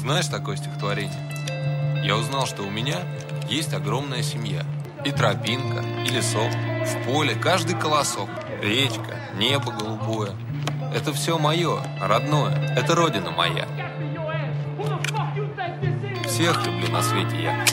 Знаешь такое стихотворение? Я узнал, что у меня есть огромная семья. И тропинка, и лесок, в поле каждый колосок, речка, небо голубое. Это все мое, родное, это родина моя. Всех люблю на свете я.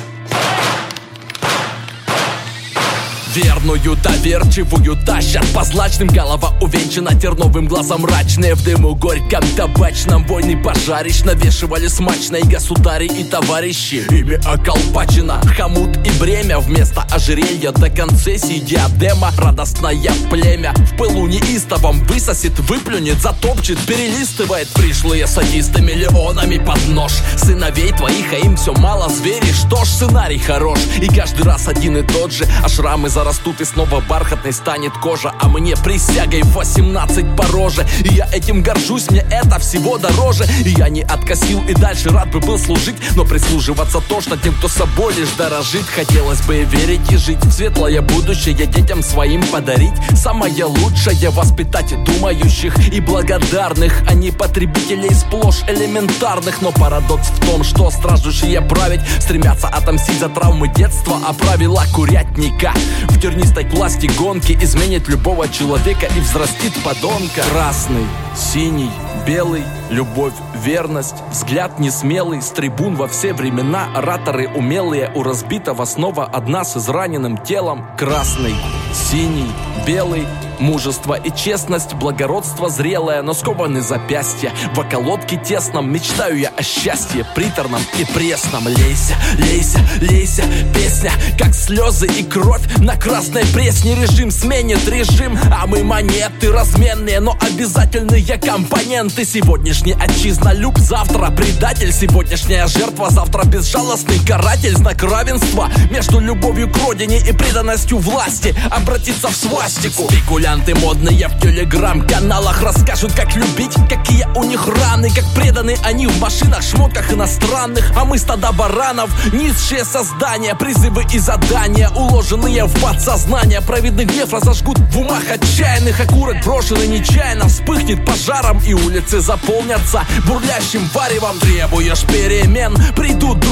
Верную, доверчивую тащат По злачным голова увенчана терновым глазом. Мрачные В дыму горьком табачном войны пожарищ Навешивали смачно и государи, и товарищи. Ими околпачено хомут и бремя. Вместо ожерелья до концессии диадема Радостное племя. В пылу неистовом Высосет, выплюнет, затопчет, перелистывает. Пришлые садисты миллионами под нож. Сыновей твоих, а им все мало. Звери Что ж, сценарий хорош. И каждый раз один и тот же А шрамы за зарастут и снова бархатной станет кожа. А мне присягой 18 по роже. И я этим горжусь, мне это всего дороже. И я не откосил и дальше рад бы был служить. Но прислуживаться тошно тем, кто собой лишь дорожит. Хотелось бы верить и жить в светлое будущее Детям своим подарить. Самое лучшее воспитать думающих и благодарных А не потребителей сплошь элементарных. Но парадокс в том, что страждущие править Стремятся отомстить за травмы детства А правила курятника в тернистой пласти гонки Изменит любого человека и взрастит подонка. Красный, синий, белый, любовь, верность Взгляд несмелый, с трибун во все времена Ораторы умелые, у разбитого снова одна с израненным телом Красный, синий, белый, Мужество и честность, благородство зрелое, но скованы запястья В околотке тесном мечтаю я о счастье Приторном и пресном Лейся, лейся, лейся, песня Как слезы и кровь на красной пресне Режим сменит режим, а мы монеты Разменные, но обязательные компоненты Сегодняшний отчизна люб, завтра предатель Сегодняшняя жертва, завтра безжалостный каратель Знак равенства между любовью к родине и преданностью власти Обратиться в свастику. Спекуля Спекулянты модные в телеграм-каналах Расскажут, как любить, какие у них раны Как преданы они в машинах, шмотках иностранных А мы стада баранов, низшие создания Призывы и задания, уложенные в подсознание Провидный гнев разожгут в умах отчаянных Окурок брошенный нечаянно вспыхнет пожаром И улицы заполнятся бурлящим варевом. Требуешь перемен,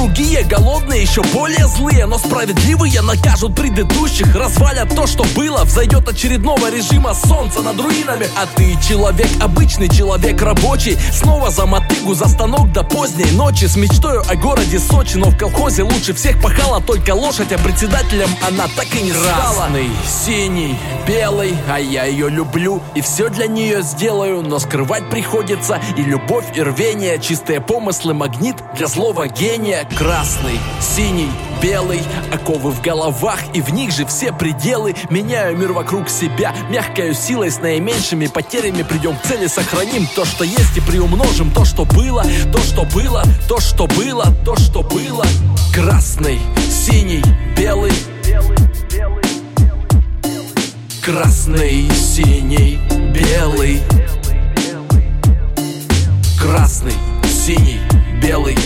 другие Голодные, еще более злые Но справедливые накажут предыдущих. Развалят то, что было, взойдет очередного режима солнца над руинами. А ты человек, обычный человек рабочий Снова за мотыгу, за станок до поздней ночи. С мечтой о городе Сочи, но в колхозе лучше всех пахала только лошадь А председателем она так и не стала. Красный, синий, белый, а я ее люблю И все для нее сделаю, но скрывать приходится И любовь, и рвение, чистые помыслы, магнит для злого гения Красный, синий, белый, оковы в головах И в них же все пределы. Меняю мир вокруг себя Мягкой силой с наименьшими потерями Придем к цели, сохраним то, что есть И приумножим то, что было То, что было, то, что было То, что было. Красный, синий, белый. Красный, синий, белый. Красный, синий, белый